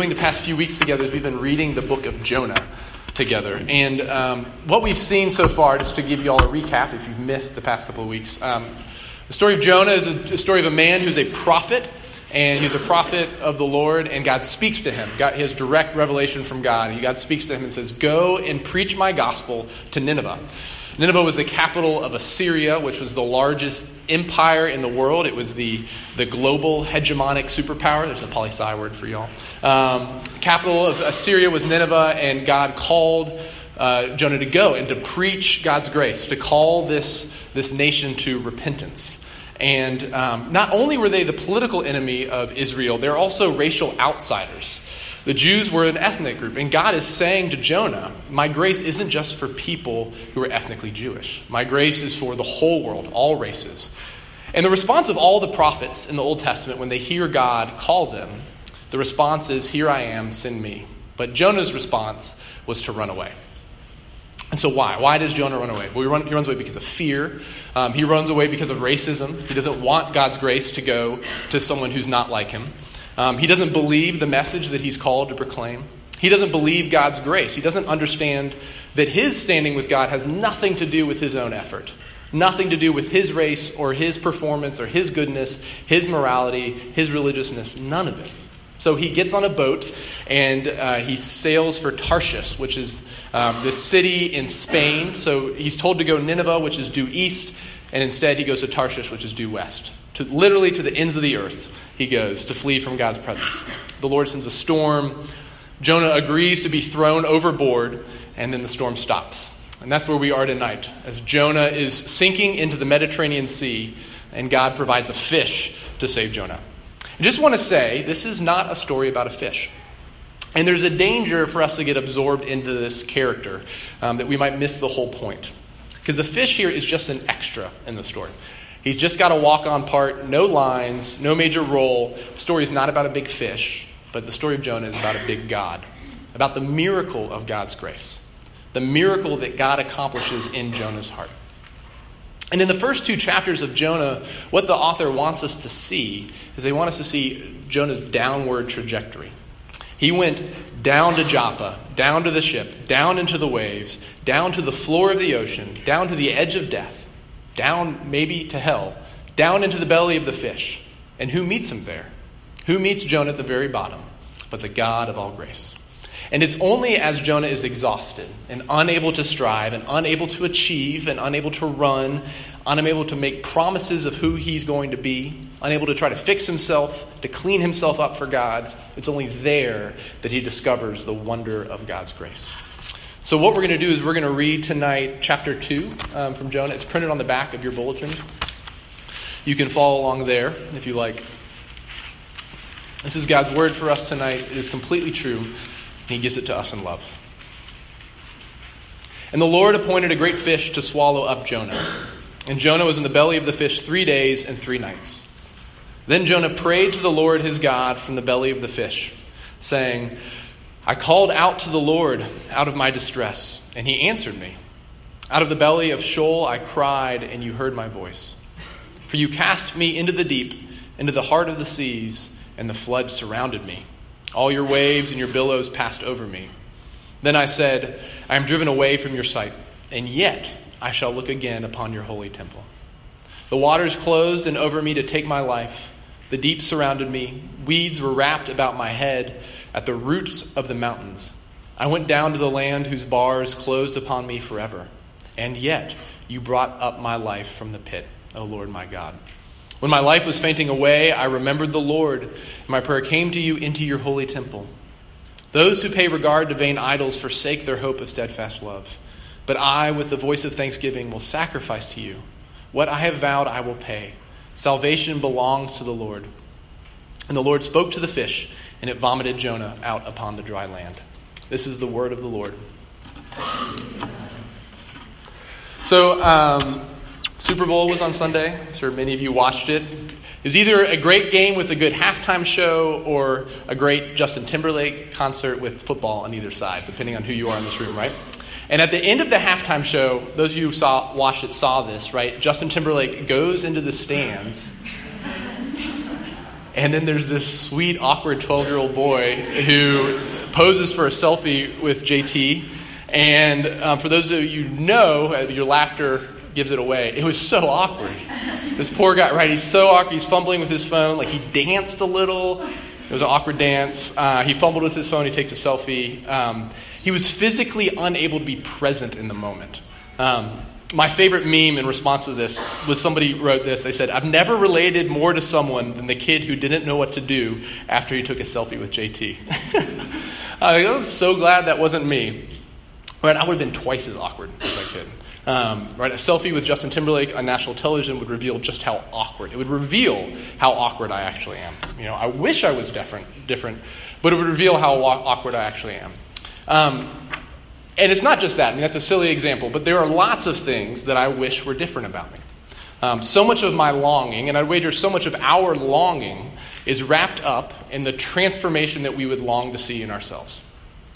doing the past few weeks together is we've been reading the book of Jonah together. And um, what we've seen so far, just to give you all a recap if you've missed the past couple of weeks, um, the story of Jonah is a, a, story of a man who's a prophet, and he's a prophet of the Lord, and God speaks to him. God, he has direct revelation from God. And God speaks to him and says, Go and preach my gospel to Nineveh. Nineveh was the capital of Assyria, which was the largest empire in the world. It was the, the global hegemonic superpower. There's a poli sci word for y'all. Um, capital of Assyria was Nineveh, and God called uh, Jonah to go and to preach God's grace, to call this, this nation to repentance. And um, not only were they the political enemy of Israel, they're also racial outsiders. The Jews were an ethnic group, and God is saying to Jonah, My grace isn't just for people who are ethnically Jewish. My grace is for the whole world, all races. And the response of all the prophets in the Old Testament when they hear God call them, the response is, Here I am, send me. But Jonah's response was to run away. And so, why? Why does Jonah run away? Well, he, run, he runs away because of fear. Um, he runs away because of racism. He doesn't want God's grace to go to someone who's not like him. Um, he doesn't believe the message that he's called to proclaim. He doesn't believe God's grace. He doesn't understand that his standing with God has nothing to do with his own effort, nothing to do with his race or his performance or his goodness, his morality, his religiousness, none of it. So he gets on a boat and uh, he sails for Tarshish, which is um, this city in Spain. So he's told to go Nineveh, which is due east, and instead he goes to Tarshish, which is due west. To, literally to the ends of the earth, he goes to flee from God's presence. The Lord sends a storm. Jonah agrees to be thrown overboard, and then the storm stops. And that's where we are tonight, as Jonah is sinking into the Mediterranean Sea, and God provides a fish to save Jonah. I just want to say this is not a story about a fish. And there's a danger for us to get absorbed into this character um, that we might miss the whole point. Because the fish here is just an extra in the story. He's just got a walk on part, no lines, no major role. The story is not about a big fish, but the story of Jonah is about a big God, about the miracle of God's grace, the miracle that God accomplishes in Jonah's heart. And in the first two chapters of Jonah, what the author wants us to see is they want us to see Jonah's downward trajectory. He went down to Joppa, down to the ship, down into the waves, down to the floor of the ocean, down to the edge of death down maybe to hell, down into the belly of the fish. And who meets him there? Who meets Jonah at the very bottom? But the God of all grace. And it's only as Jonah is exhausted and unable to strive and unable to achieve and unable to run, unable to make promises of who he's going to be, unable to try to fix himself, to clean himself up for God, it's only there that he discovers the wonder of God's grace. So, what we're going to do is we're going to read tonight chapter 2 um, from Jonah. It's printed on the back of your bulletin. You can follow along there if you like. This is God's word for us tonight. It is completely true, and He gives it to us in love. And the Lord appointed a great fish to swallow up Jonah. And Jonah was in the belly of the fish three days and three nights. Then Jonah prayed to the Lord his God from the belly of the fish, saying, I called out to the Lord out of my distress, and he answered me. Out of the belly of Sheol I cried, and you heard my voice. For you cast me into the deep, into the heart of the seas, and the flood surrounded me. All your waves and your billows passed over me. Then I said, I am driven away from your sight, and yet I shall look again upon your holy temple. The waters closed and over me to take my life. The deep surrounded me. Weeds were wrapped about my head at the roots of the mountains. I went down to the land whose bars closed upon me forever. And yet you brought up my life from the pit, O Lord my God. When my life was fainting away, I remembered the Lord, and my prayer came to you into your holy temple. Those who pay regard to vain idols forsake their hope of steadfast love. But I, with the voice of thanksgiving, will sacrifice to you. What I have vowed, I will pay. Salvation belongs to the Lord. And the Lord spoke to the fish, and it vomited Jonah out upon the dry land. This is the word of the Lord. So, um, Super Bowl was on Sunday. I'm sure many of you watched it. It was either a great game with a good halftime show or a great Justin Timberlake concert with football on either side, depending on who you are in this room, right? And at the end of the halftime show, those of you who saw, watched it saw this, right? Justin Timberlake goes into the stands And then there's this sweet, awkward 12 year old boy who poses for a selfie with JT. And um, for those of you know, uh, your laughter gives it away. It was so awkward. This poor guy, right? He's so awkward. He's fumbling with his phone. Like he danced a little. It was an awkward dance. Uh, he fumbled with his phone. He takes a selfie. Um, he was physically unable to be present in the moment. Um, my favorite meme in response to this was somebody wrote this. They said, I've never related more to someone than the kid who didn't know what to do after he took a selfie with JT. I'm so glad that wasn't me. Right, I would have been twice as awkward as that kid. Um, right, a selfie with Justin Timberlake on national television would reveal just how awkward. It would reveal how awkward I actually am. You know, I wish I was different, different, but it would reveal how awkward I actually am. Um, and it's not just that. I mean, that's a silly example, but there are lots of things that I wish were different about me. Um, so much of my longing, and I'd wager so much of our longing, is wrapped up in the transformation that we would long to see in ourselves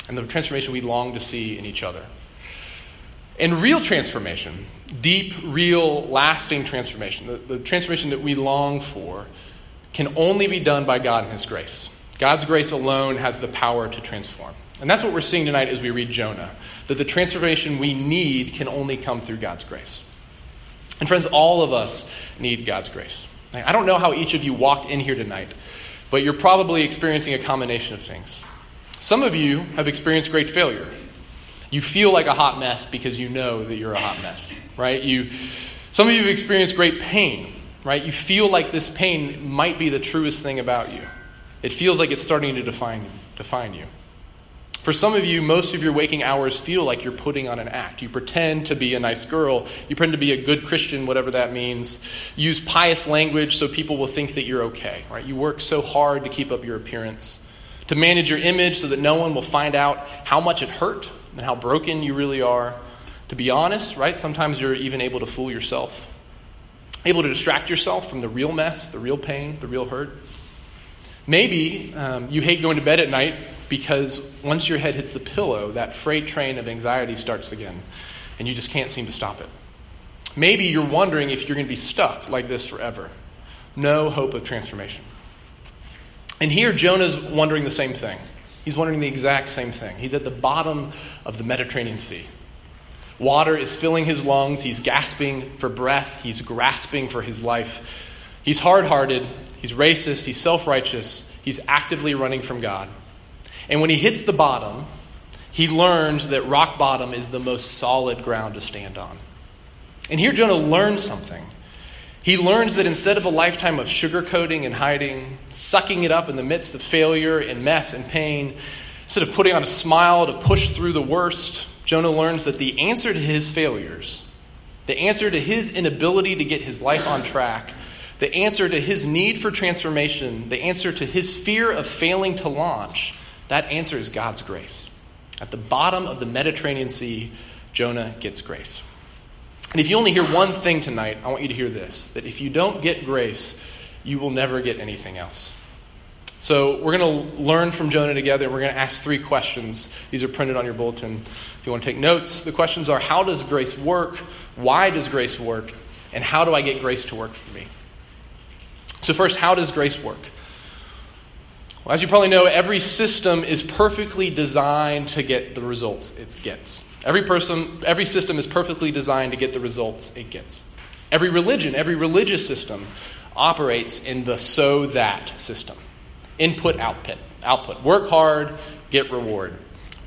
and the transformation we long to see in each other. And real transformation, deep, real, lasting transformation, the, the transformation that we long for, can only be done by God and His grace. God's grace alone has the power to transform. And that's what we're seeing tonight as we read Jonah that the transformation we need can only come through God's grace. And friends, all of us need God's grace. I don't know how each of you walked in here tonight, but you're probably experiencing a combination of things. Some of you have experienced great failure. You feel like a hot mess because you know that you're a hot mess, right? You, some of you have experienced great pain, right? You feel like this pain might be the truest thing about you. It feels like it's starting to define, define you. For some of you, most of your waking hours feel like you're putting on an act. You pretend to be a nice girl. You pretend to be a good Christian, whatever that means. Use pious language so people will think that you're okay, right? You work so hard to keep up your appearance, to manage your image so that no one will find out how much it hurt and how broken you really are. To be honest, right? Sometimes you're even able to fool yourself, able to distract yourself from the real mess, the real pain, the real hurt. Maybe um, you hate going to bed at night because once your head hits the pillow, that freight train of anxiety starts again, and you just can't seem to stop it. Maybe you're wondering if you're going to be stuck like this forever. No hope of transformation. And here, Jonah's wondering the same thing. He's wondering the exact same thing. He's at the bottom of the Mediterranean Sea. Water is filling his lungs. He's gasping for breath. He's grasping for his life. He's hard hearted. He's racist. He's self righteous. He's actively running from God. And when he hits the bottom, he learns that rock bottom is the most solid ground to stand on. And here Jonah learns something. He learns that instead of a lifetime of sugarcoating and hiding, sucking it up in the midst of failure and mess and pain, instead of putting on a smile to push through the worst, Jonah learns that the answer to his failures, the answer to his inability to get his life on track, the answer to his need for transformation, the answer to his fear of failing to launch, that answer is God's grace. At the bottom of the Mediterranean Sea, Jonah gets grace. And if you only hear one thing tonight, I want you to hear this that if you don't get grace, you will never get anything else. So we're going to learn from Jonah together, and we're going to ask three questions. These are printed on your bulletin if you want to take notes. The questions are How does grace work? Why does grace work? And how do I get grace to work for me? So, first, how does grace work? As you probably know, every system is perfectly designed to get the results it gets. Every person, every system is perfectly designed to get the results it gets. Every religion, every religious system operates in the so that system. Input, output, output. Work hard, get reward.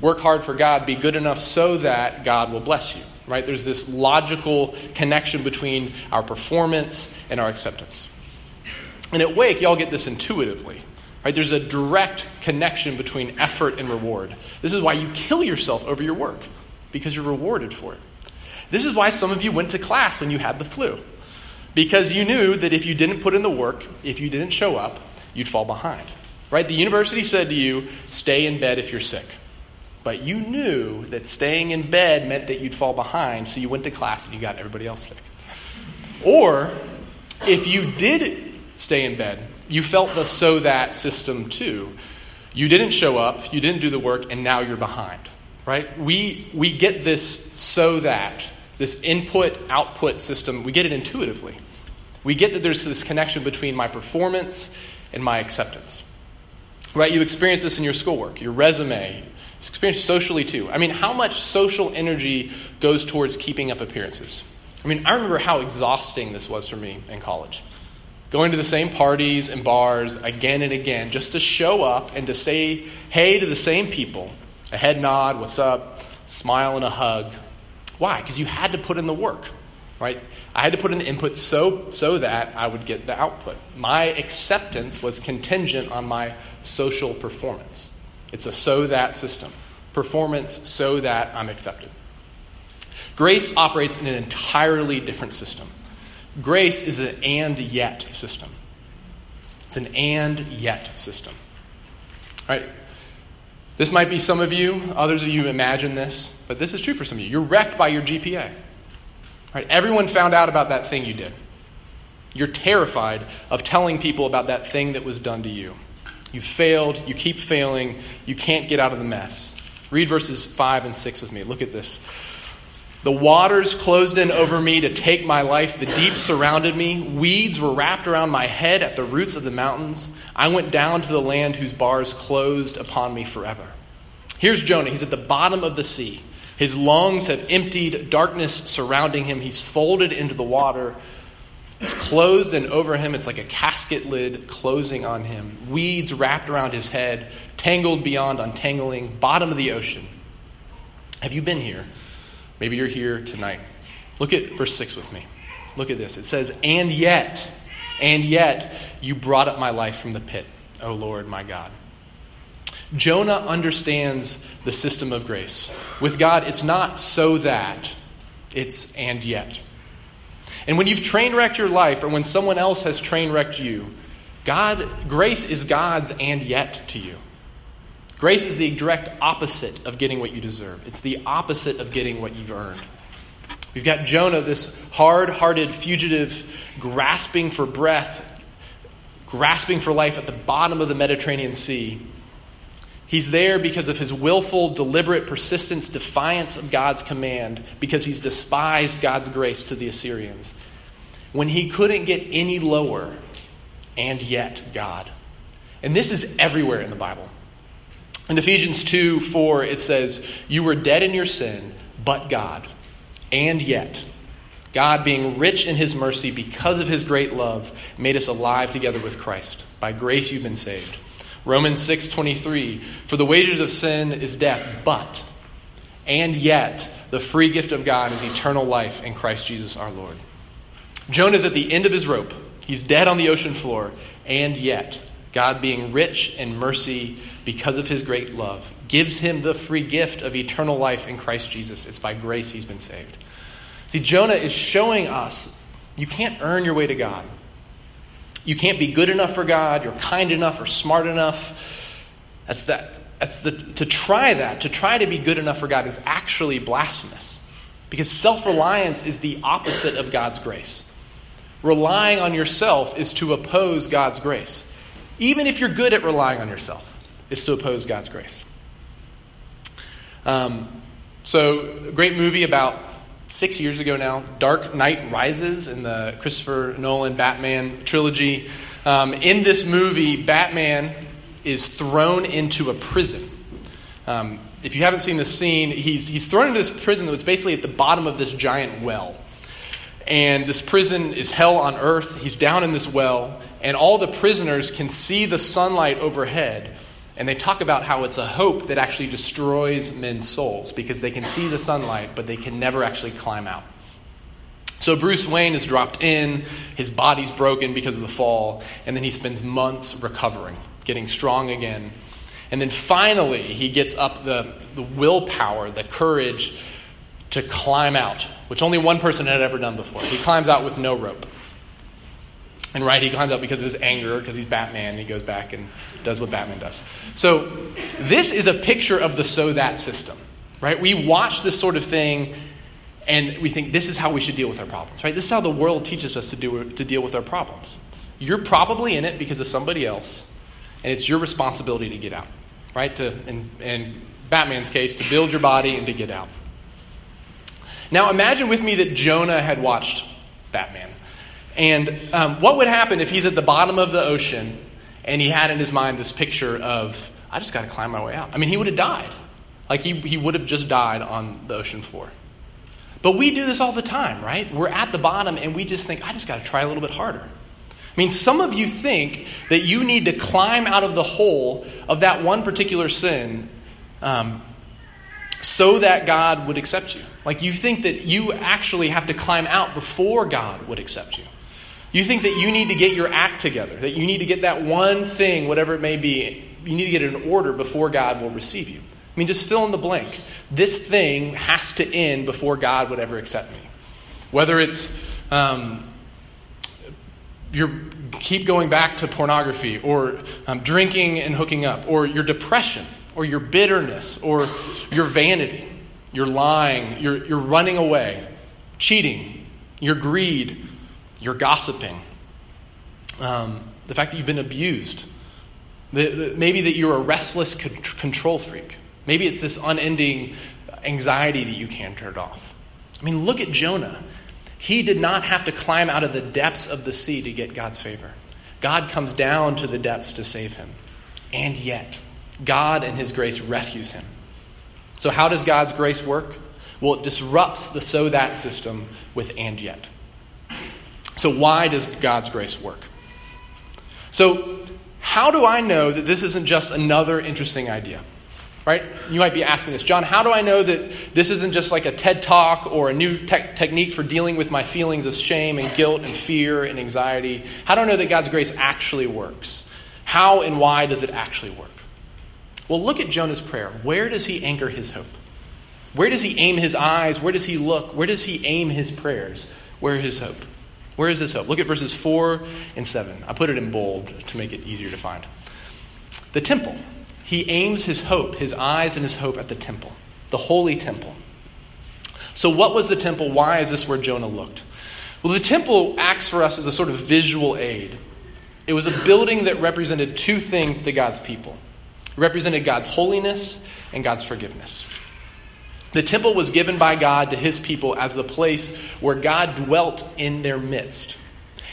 Work hard for God, be good enough so that God will bless you. Right? There's this logical connection between our performance and our acceptance. And at Wake, y'all get this intuitively. Right? There's a direct connection between effort and reward. This is why you kill yourself over your work, because you're rewarded for it. This is why some of you went to class when you had the flu, because you knew that if you didn't put in the work, if you didn't show up, you'd fall behind. Right? The university said to you, stay in bed if you're sick. But you knew that staying in bed meant that you'd fall behind, so you went to class and you got everybody else sick. Or if you did stay in bed, you felt the so that system too. You didn't show up, you didn't do the work, and now you're behind. Right? We, we get this so that, this input output system, we get it intuitively. We get that there's this connection between my performance and my acceptance. Right? You experience this in your schoolwork, your resume, you experience socially too. I mean, how much social energy goes towards keeping up appearances? I mean, I remember how exhausting this was for me in college. Going to the same parties and bars again and again just to show up and to say hey to the same people. A head nod, what's up, smile and a hug. Why? Because you had to put in the work, right? I had to put in the input so, so that I would get the output. My acceptance was contingent on my social performance. It's a so that system. Performance so that I'm accepted. Grace operates in an entirely different system. Grace is an and yet system. It's an and yet system. All right? This might be some of you, others of you imagine this, but this is true for some of you. You're wrecked by your GPA. Right? Everyone found out about that thing you did. You're terrified of telling people about that thing that was done to you. You failed, you keep failing, you can't get out of the mess. Read verses 5 and 6 with me. Look at this. The waters closed in over me to take my life. The deep surrounded me. Weeds were wrapped around my head at the roots of the mountains. I went down to the land whose bars closed upon me forever. Here's Jonah. He's at the bottom of the sea. His lungs have emptied, darkness surrounding him. He's folded into the water. It's closed and over him. It's like a casket lid closing on him. Weeds wrapped around his head, tangled beyond untangling, bottom of the ocean. Have you been here? Maybe you're here tonight. Look at verse 6 with me. Look at this. It says, And yet, and yet, you brought up my life from the pit, O Lord my God. Jonah understands the system of grace. With God, it's not so that, it's and yet. And when you've train wrecked your life, or when someone else has train wrecked you, God, grace is God's and yet to you. Grace is the direct opposite of getting what you deserve. It's the opposite of getting what you've earned. We've got Jonah, this hard hearted fugitive, grasping for breath, grasping for life at the bottom of the Mediterranean Sea. He's there because of his willful, deliberate persistence, defiance of God's command, because he's despised God's grace to the Assyrians. When he couldn't get any lower, and yet God. And this is everywhere in the Bible. In Ephesians 2 4, it says, You were dead in your sin, but God. And yet, God, being rich in his mercy because of his great love, made us alive together with Christ. By grace you've been saved. Romans 6 23, For the wages of sin is death, but, and yet, the free gift of God is eternal life in Christ Jesus our Lord. Jonah's at the end of his rope. He's dead on the ocean floor, and yet, God, being rich in mercy because of his great love, gives him the free gift of eternal life in Christ Jesus. It's by grace he's been saved. See, Jonah is showing us you can't earn your way to God. You can't be good enough for God, you're kind enough or smart enough. That's that. That's the, to try that, to try to be good enough for God is actually blasphemous. Because self reliance is the opposite of God's grace. Relying on yourself is to oppose God's grace. Even if you're good at relying on yourself, it's to oppose God's grace. Um, so, a great movie about six years ago now, Dark Knight Rises in the Christopher Nolan Batman trilogy. Um, in this movie, Batman is thrown into a prison. Um, if you haven't seen the scene, he's, he's thrown into this prison that's basically at the bottom of this giant well. And this prison is hell on earth. He's down in this well, and all the prisoners can see the sunlight overhead. And they talk about how it's a hope that actually destroys men's souls because they can see the sunlight, but they can never actually climb out. So Bruce Wayne is dropped in, his body's broken because of the fall, and then he spends months recovering, getting strong again. And then finally, he gets up the, the willpower, the courage to climb out, which only one person had ever done before. He climbs out with no rope. And right, he climbs up because of his anger, because he's Batman, and he goes back and does what Batman does. So, this is a picture of the so that system, right? We watch this sort of thing and we think this is how we should deal with our problems, right? This is how the world teaches us to, do, to deal with our problems. You're probably in it because of somebody else, and it's your responsibility to get out, right? To, in, in Batman's case, to build your body and to get out. Now, imagine with me that Jonah had watched Batman. And um, what would happen if he's at the bottom of the ocean And he had in his mind this picture of, I just got to climb my way out. I mean, he would have died. Like he, he would have just died on the ocean floor. But we do this all the time, right? We're at the bottom and we just think, I just got to try a little bit harder. I mean, some of you think that you need to climb out of the hole of that one particular sin um, so that God would accept you. Like you think that you actually have to climb out before God would accept you. You think that you need to get your act together, that you need to get that one thing, whatever it may be, you need to get it in order before God will receive you. I mean, just fill in the blank. This thing has to end before God would ever accept me. Whether it's um, you keep going back to pornography, or um, drinking and hooking up, or your depression, or your bitterness, or your vanity, your lying, your, your running away, cheating, your greed, your gossiping, um, the fact that you've been abused, the, the, maybe that you're a restless control freak. Maybe it's this unending anxiety that you can't turn it off. I mean, look at Jonah. He did not have to climb out of the depths of the sea to get God's favor. God comes down to the depths to save him. And yet, God and his grace rescues him. So, how does God's grace work? Well, it disrupts the so that system with and yet. So, why does God's grace work? So, how do I know that this isn't just another interesting idea? Right? You might be asking this, John, how do I know that this isn't just like a TED talk or a new te- technique for dealing with my feelings of shame and guilt and fear and anxiety? How do I know that God's grace actually works? How and why does it actually work? Well, look at Jonah's prayer. Where does he anchor his hope? Where does he aim his eyes? Where does he look? Where does he aim his prayers? Where is his hope? Where is this hope? Look at verses 4 and 7. I put it in bold to make it easier to find. The temple. He aims his hope, his eyes and his hope at the temple, the holy temple. So, what was the temple? Why is this where Jonah looked? Well, the temple acts for us as a sort of visual aid. It was a building that represented two things to God's people it represented God's holiness and God's forgiveness. The temple was given by God to his people as the place where God dwelt in their midst.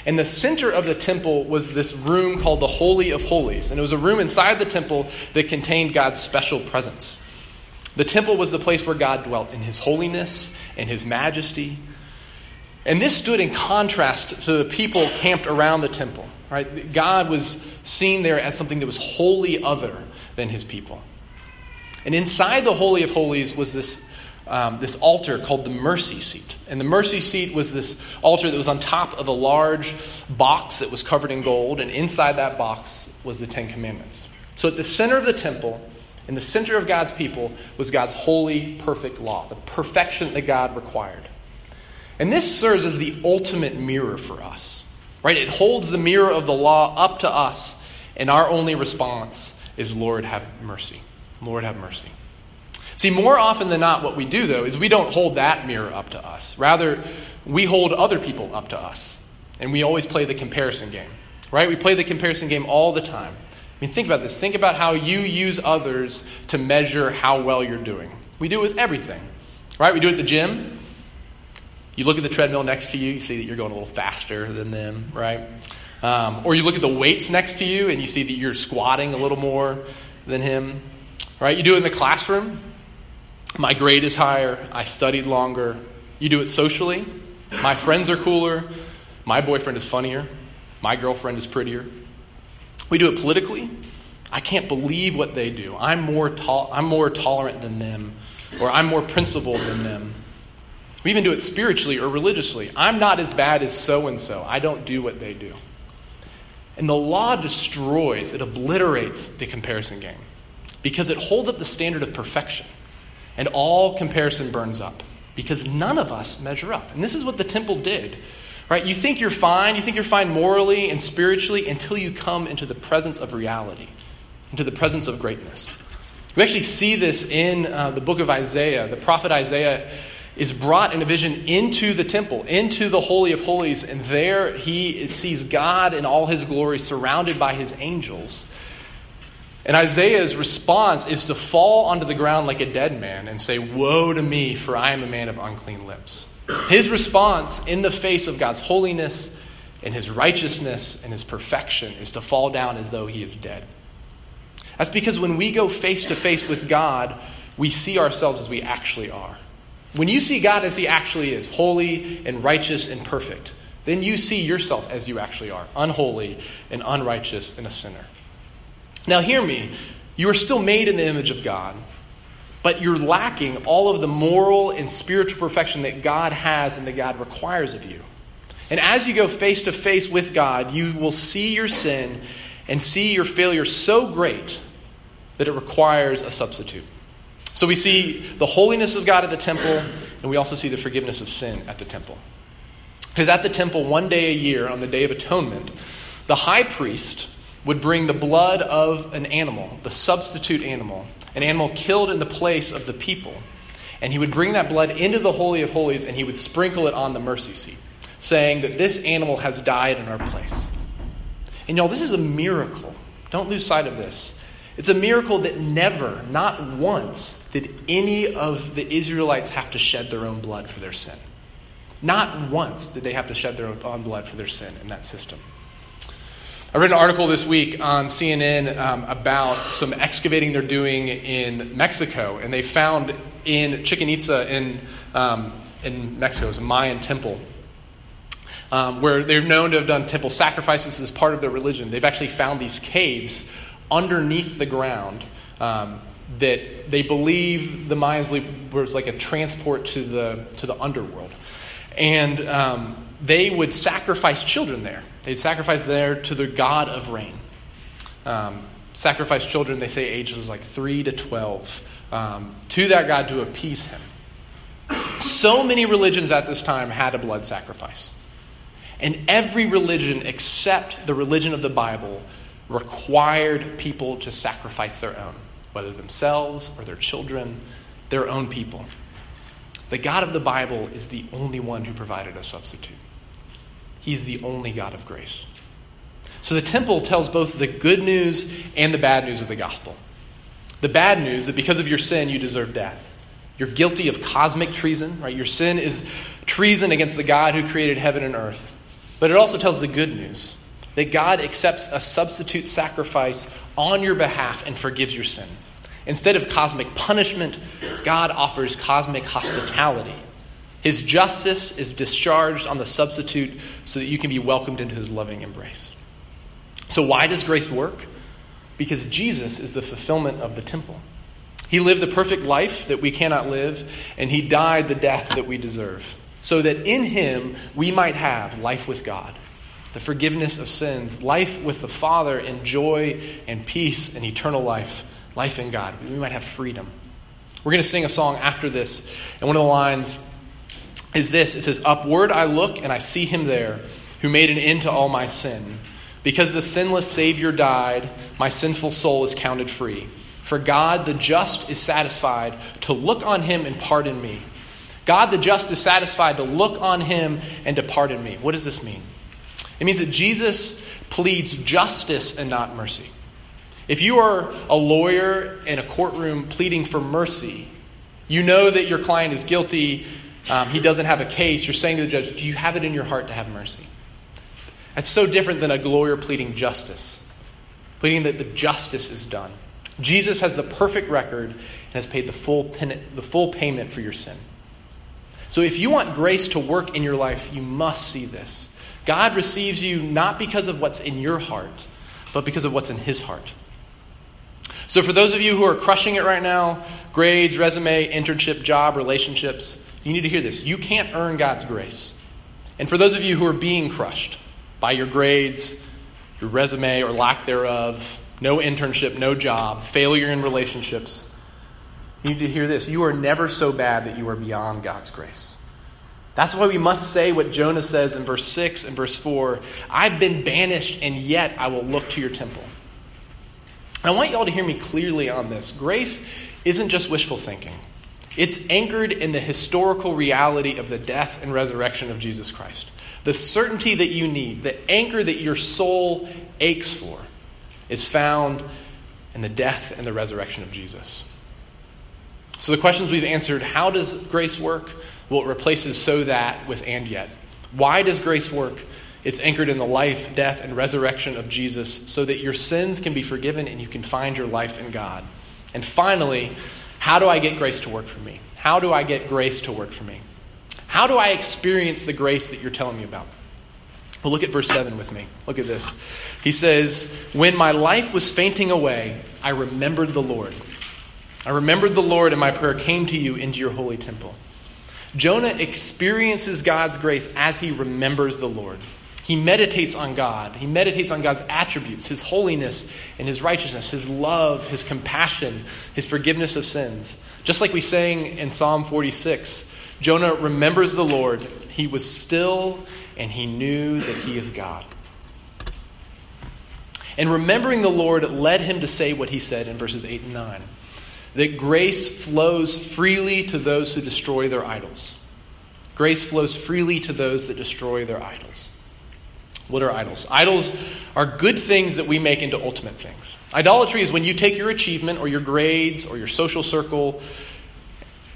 And the center of the temple was this room called the Holy of Holies. And it was a room inside the temple that contained God's special presence. The temple was the place where God dwelt in his holiness and his majesty. And this stood in contrast to the people camped around the temple. Right? God was seen there as something that was wholly other than his people. And inside the Holy of Holies was this um, this altar called the mercy seat. And the mercy seat was this altar that was on top of a large box that was covered in gold, and inside that box was the Ten Commandments. So at the center of the temple, in the center of God's people, was God's holy, perfect law, the perfection that God required. And this serves as the ultimate mirror for us, right? It holds the mirror of the law up to us, and our only response is, Lord, have mercy. Lord, have mercy. See, more often than not, what we do, though, is we don't hold that mirror up to us. Rather, we hold other people up to us. And we always play the comparison game, right? We play the comparison game all the time. I mean, think about this. Think about how you use others to measure how well you're doing. We do it with everything, right? We do it at the gym. You look at the treadmill next to you, you see that you're going a little faster than them, right? Um, or you look at the weights next to you and you see that you're squatting a little more than him, right? You do it in the classroom. My grade is higher. I studied longer. You do it socially. My friends are cooler. My boyfriend is funnier. My girlfriend is prettier. We do it politically. I can't believe what they do. I'm more, to- I'm more tolerant than them, or I'm more principled than them. We even do it spiritually or religiously. I'm not as bad as so and so. I don't do what they do. And the law destroys, it obliterates the comparison game because it holds up the standard of perfection and all comparison burns up because none of us measure up. And this is what the temple did. Right? You think you're fine, you think you're fine morally and spiritually until you come into the presence of reality, into the presence of greatness. We actually see this in uh, the book of Isaiah. The prophet Isaiah is brought in a vision into the temple, into the Holy of Holies, and there he sees God in all his glory surrounded by his angels. And Isaiah's response is to fall onto the ground like a dead man and say, Woe to me, for I am a man of unclean lips. His response in the face of God's holiness and his righteousness and his perfection is to fall down as though he is dead. That's because when we go face to face with God, we see ourselves as we actually are. When you see God as he actually is, holy and righteous and perfect, then you see yourself as you actually are, unholy and unrighteous and a sinner. Now, hear me. You are still made in the image of God, but you're lacking all of the moral and spiritual perfection that God has and that God requires of you. And as you go face to face with God, you will see your sin and see your failure so great that it requires a substitute. So we see the holiness of God at the temple, and we also see the forgiveness of sin at the temple. Because at the temple, one day a year, on the Day of Atonement, the high priest would bring the blood of an animal, the substitute animal, an animal killed in the place of the people. And he would bring that blood into the Holy of Holies and he would sprinkle it on the mercy seat, saying that this animal has died in our place. And y'all, this is a miracle. Don't lose sight of this. It's a miracle that never, not once, did any of the Israelites have to shed their own blood for their sin. Not once did they have to shed their own blood for their sin in that system. I read an article this week on CNN um, about some excavating they're doing in Mexico, and they found in Chichen Itza in, um, in Mexico, it's a Mayan temple, um, where they're known to have done temple sacrifices as part of their religion. They've actually found these caves underneath the ground um, that they believe the Mayans believe was like a transport to the to the underworld, and um, they would sacrifice children there. They'd sacrifice there to the god of rain. Um, sacrifice children, they say ages like three to twelve, um, to that god to appease him. So many religions at this time had a blood sacrifice. And every religion except the religion of the Bible required people to sacrifice their own, whether themselves or their children, their own people. The God of the Bible is the only one who provided a substitute. He is the only God of grace. So the temple tells both the good news and the bad news of the gospel. The bad news that because of your sin, you deserve death. You're guilty of cosmic treason, right? Your sin is treason against the God who created heaven and earth. But it also tells the good news that God accepts a substitute sacrifice on your behalf and forgives your sin. Instead of cosmic punishment, God offers cosmic hospitality. His justice is discharged on the substitute so that you can be welcomed into his loving embrace. So, why does grace work? Because Jesus is the fulfillment of the temple. He lived the perfect life that we cannot live, and he died the death that we deserve, so that in him we might have life with God the forgiveness of sins, life with the Father in joy and peace and eternal life, life in God. We might have freedom. We're going to sing a song after this, and one of the lines is this it says, Upward I look, and I see him there who made an end to all my sin. Because the sinless Savior died, my sinful soul is counted free. For God the just is satisfied to look on him and pardon me. God the just is satisfied to look on him and to pardon me. What does this mean? It means that Jesus pleads justice and not mercy. If you are a lawyer in a courtroom pleading for mercy, you know that your client is guilty, um, he doesn't have a case, you're saying to the judge, Do you have it in your heart to have mercy? That's so different than a lawyer pleading justice, pleading that the justice is done. Jesus has the perfect record and has paid the full, pen- the full payment for your sin. So if you want grace to work in your life, you must see this. God receives you not because of what's in your heart, but because of what's in His heart. So, for those of you who are crushing it right now grades, resume, internship, job, relationships you need to hear this. You can't earn God's grace. And for those of you who are being crushed by your grades, your resume, or lack thereof, no internship, no job, failure in relationships, you need to hear this. You are never so bad that you are beyond God's grace. That's why we must say what Jonah says in verse 6 and verse 4 I've been banished, and yet I will look to your temple. I want you all to hear me clearly on this. Grace isn't just wishful thinking, it's anchored in the historical reality of the death and resurrection of Jesus Christ. The certainty that you need, the anchor that your soul aches for, is found in the death and the resurrection of Jesus. So, the questions we've answered how does grace work? Well, it replaces so that with and yet. Why does grace work? It's anchored in the life, death, and resurrection of Jesus so that your sins can be forgiven and you can find your life in God. And finally, how do I get grace to work for me? How do I get grace to work for me? How do I experience the grace that you're telling me about? Well, look at verse 7 with me. Look at this. He says, When my life was fainting away, I remembered the Lord. I remembered the Lord, and my prayer came to you into your holy temple. Jonah experiences God's grace as he remembers the Lord. He meditates on God. He meditates on God's attributes, his holiness and his righteousness, his love, his compassion, his forgiveness of sins. Just like we sang in Psalm 46, Jonah remembers the Lord. He was still and he knew that he is God. And remembering the Lord led him to say what he said in verses 8 and 9 that grace flows freely to those who destroy their idols. Grace flows freely to those that destroy their idols. What are idols? Idols are good things that we make into ultimate things. Idolatry is when you take your achievement or your grades or your social circle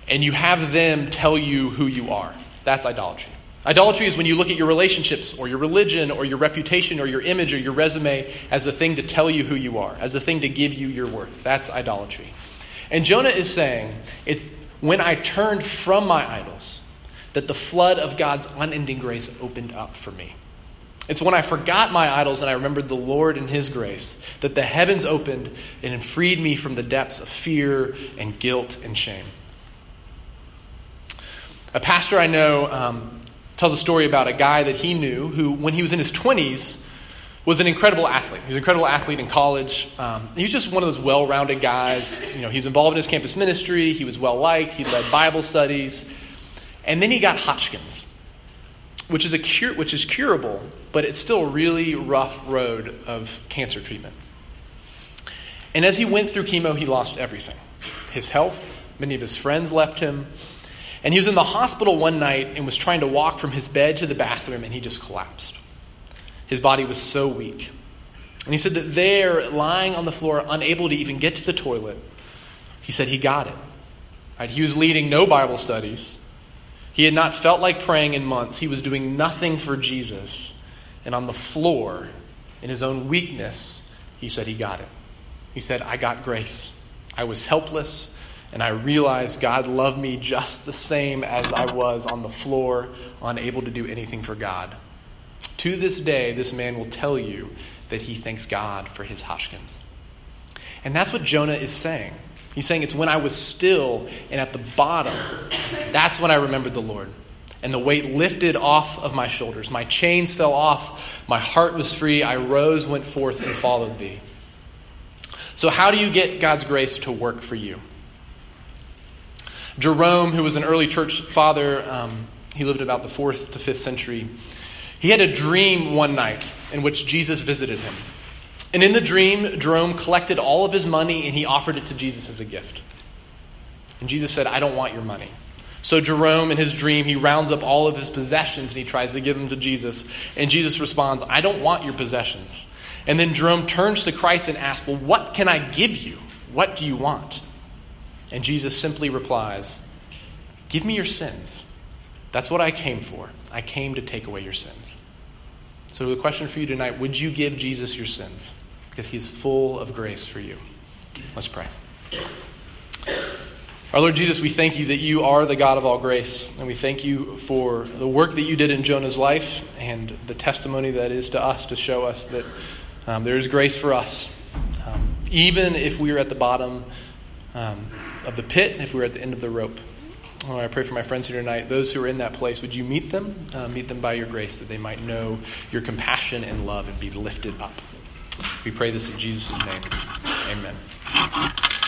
and you have them tell you who you are. That's idolatry. Idolatry is when you look at your relationships or your religion or your reputation or your image or your resume as a thing to tell you who you are, as a thing to give you your worth. That's idolatry. And Jonah is saying, it's when I turned from my idols that the flood of God's unending grace opened up for me. It's when I forgot my idols and I remembered the Lord and His grace that the heavens opened and freed me from the depths of fear and guilt and shame. A pastor I know um, tells a story about a guy that he knew who, when he was in his 20s, was an incredible athlete. He was an incredible athlete in college. Um, he was just one of those well-rounded guys. You know, he was involved in his campus ministry. He was well liked. He led Bible studies, and then he got Hodgkin's, which is a cure, which is curable, but it's still a really rough road of cancer treatment. And as he went through chemo, he lost everything: his health. Many of his friends left him. And he was in the hospital one night and was trying to walk from his bed to the bathroom, and he just collapsed. His body was so weak. And he said that there, lying on the floor, unable to even get to the toilet, he said he got it. Right? He was leading no Bible studies. He had not felt like praying in months. He was doing nothing for Jesus. And on the floor, in his own weakness, he said he got it. He said, I got grace. I was helpless, and I realized God loved me just the same as I was on the floor, unable to do anything for God. To this day, this man will tell you that he thanks God for his Hodgkin's. And that's what Jonah is saying. He's saying it's when I was still and at the bottom, that's when I remembered the Lord. And the weight lifted off of my shoulders. My chains fell off. My heart was free. I rose, went forth, and followed thee. So, how do you get God's grace to work for you? Jerome, who was an early church father, um, he lived about the fourth to fifth century. He had a dream one night in which Jesus visited him. And in the dream, Jerome collected all of his money and he offered it to Jesus as a gift. And Jesus said, I don't want your money. So Jerome, in his dream, he rounds up all of his possessions and he tries to give them to Jesus. And Jesus responds, I don't want your possessions. And then Jerome turns to Christ and asks, Well, what can I give you? What do you want? And Jesus simply replies, Give me your sins. That's what I came for. I came to take away your sins. So, the question for you tonight would you give Jesus your sins? Because he is full of grace for you. Let's pray. Our Lord Jesus, we thank you that you are the God of all grace. And we thank you for the work that you did in Jonah's life and the testimony that is to us to show us that um, there is grace for us. Um, even if we are at the bottom um, of the pit, if we're at the end of the rope. Lord, I pray for my friends here tonight, those who are in that place, would you meet them? Uh, meet them by your grace, that they might know your compassion and love and be lifted up. We pray this in Jesus' name. Amen.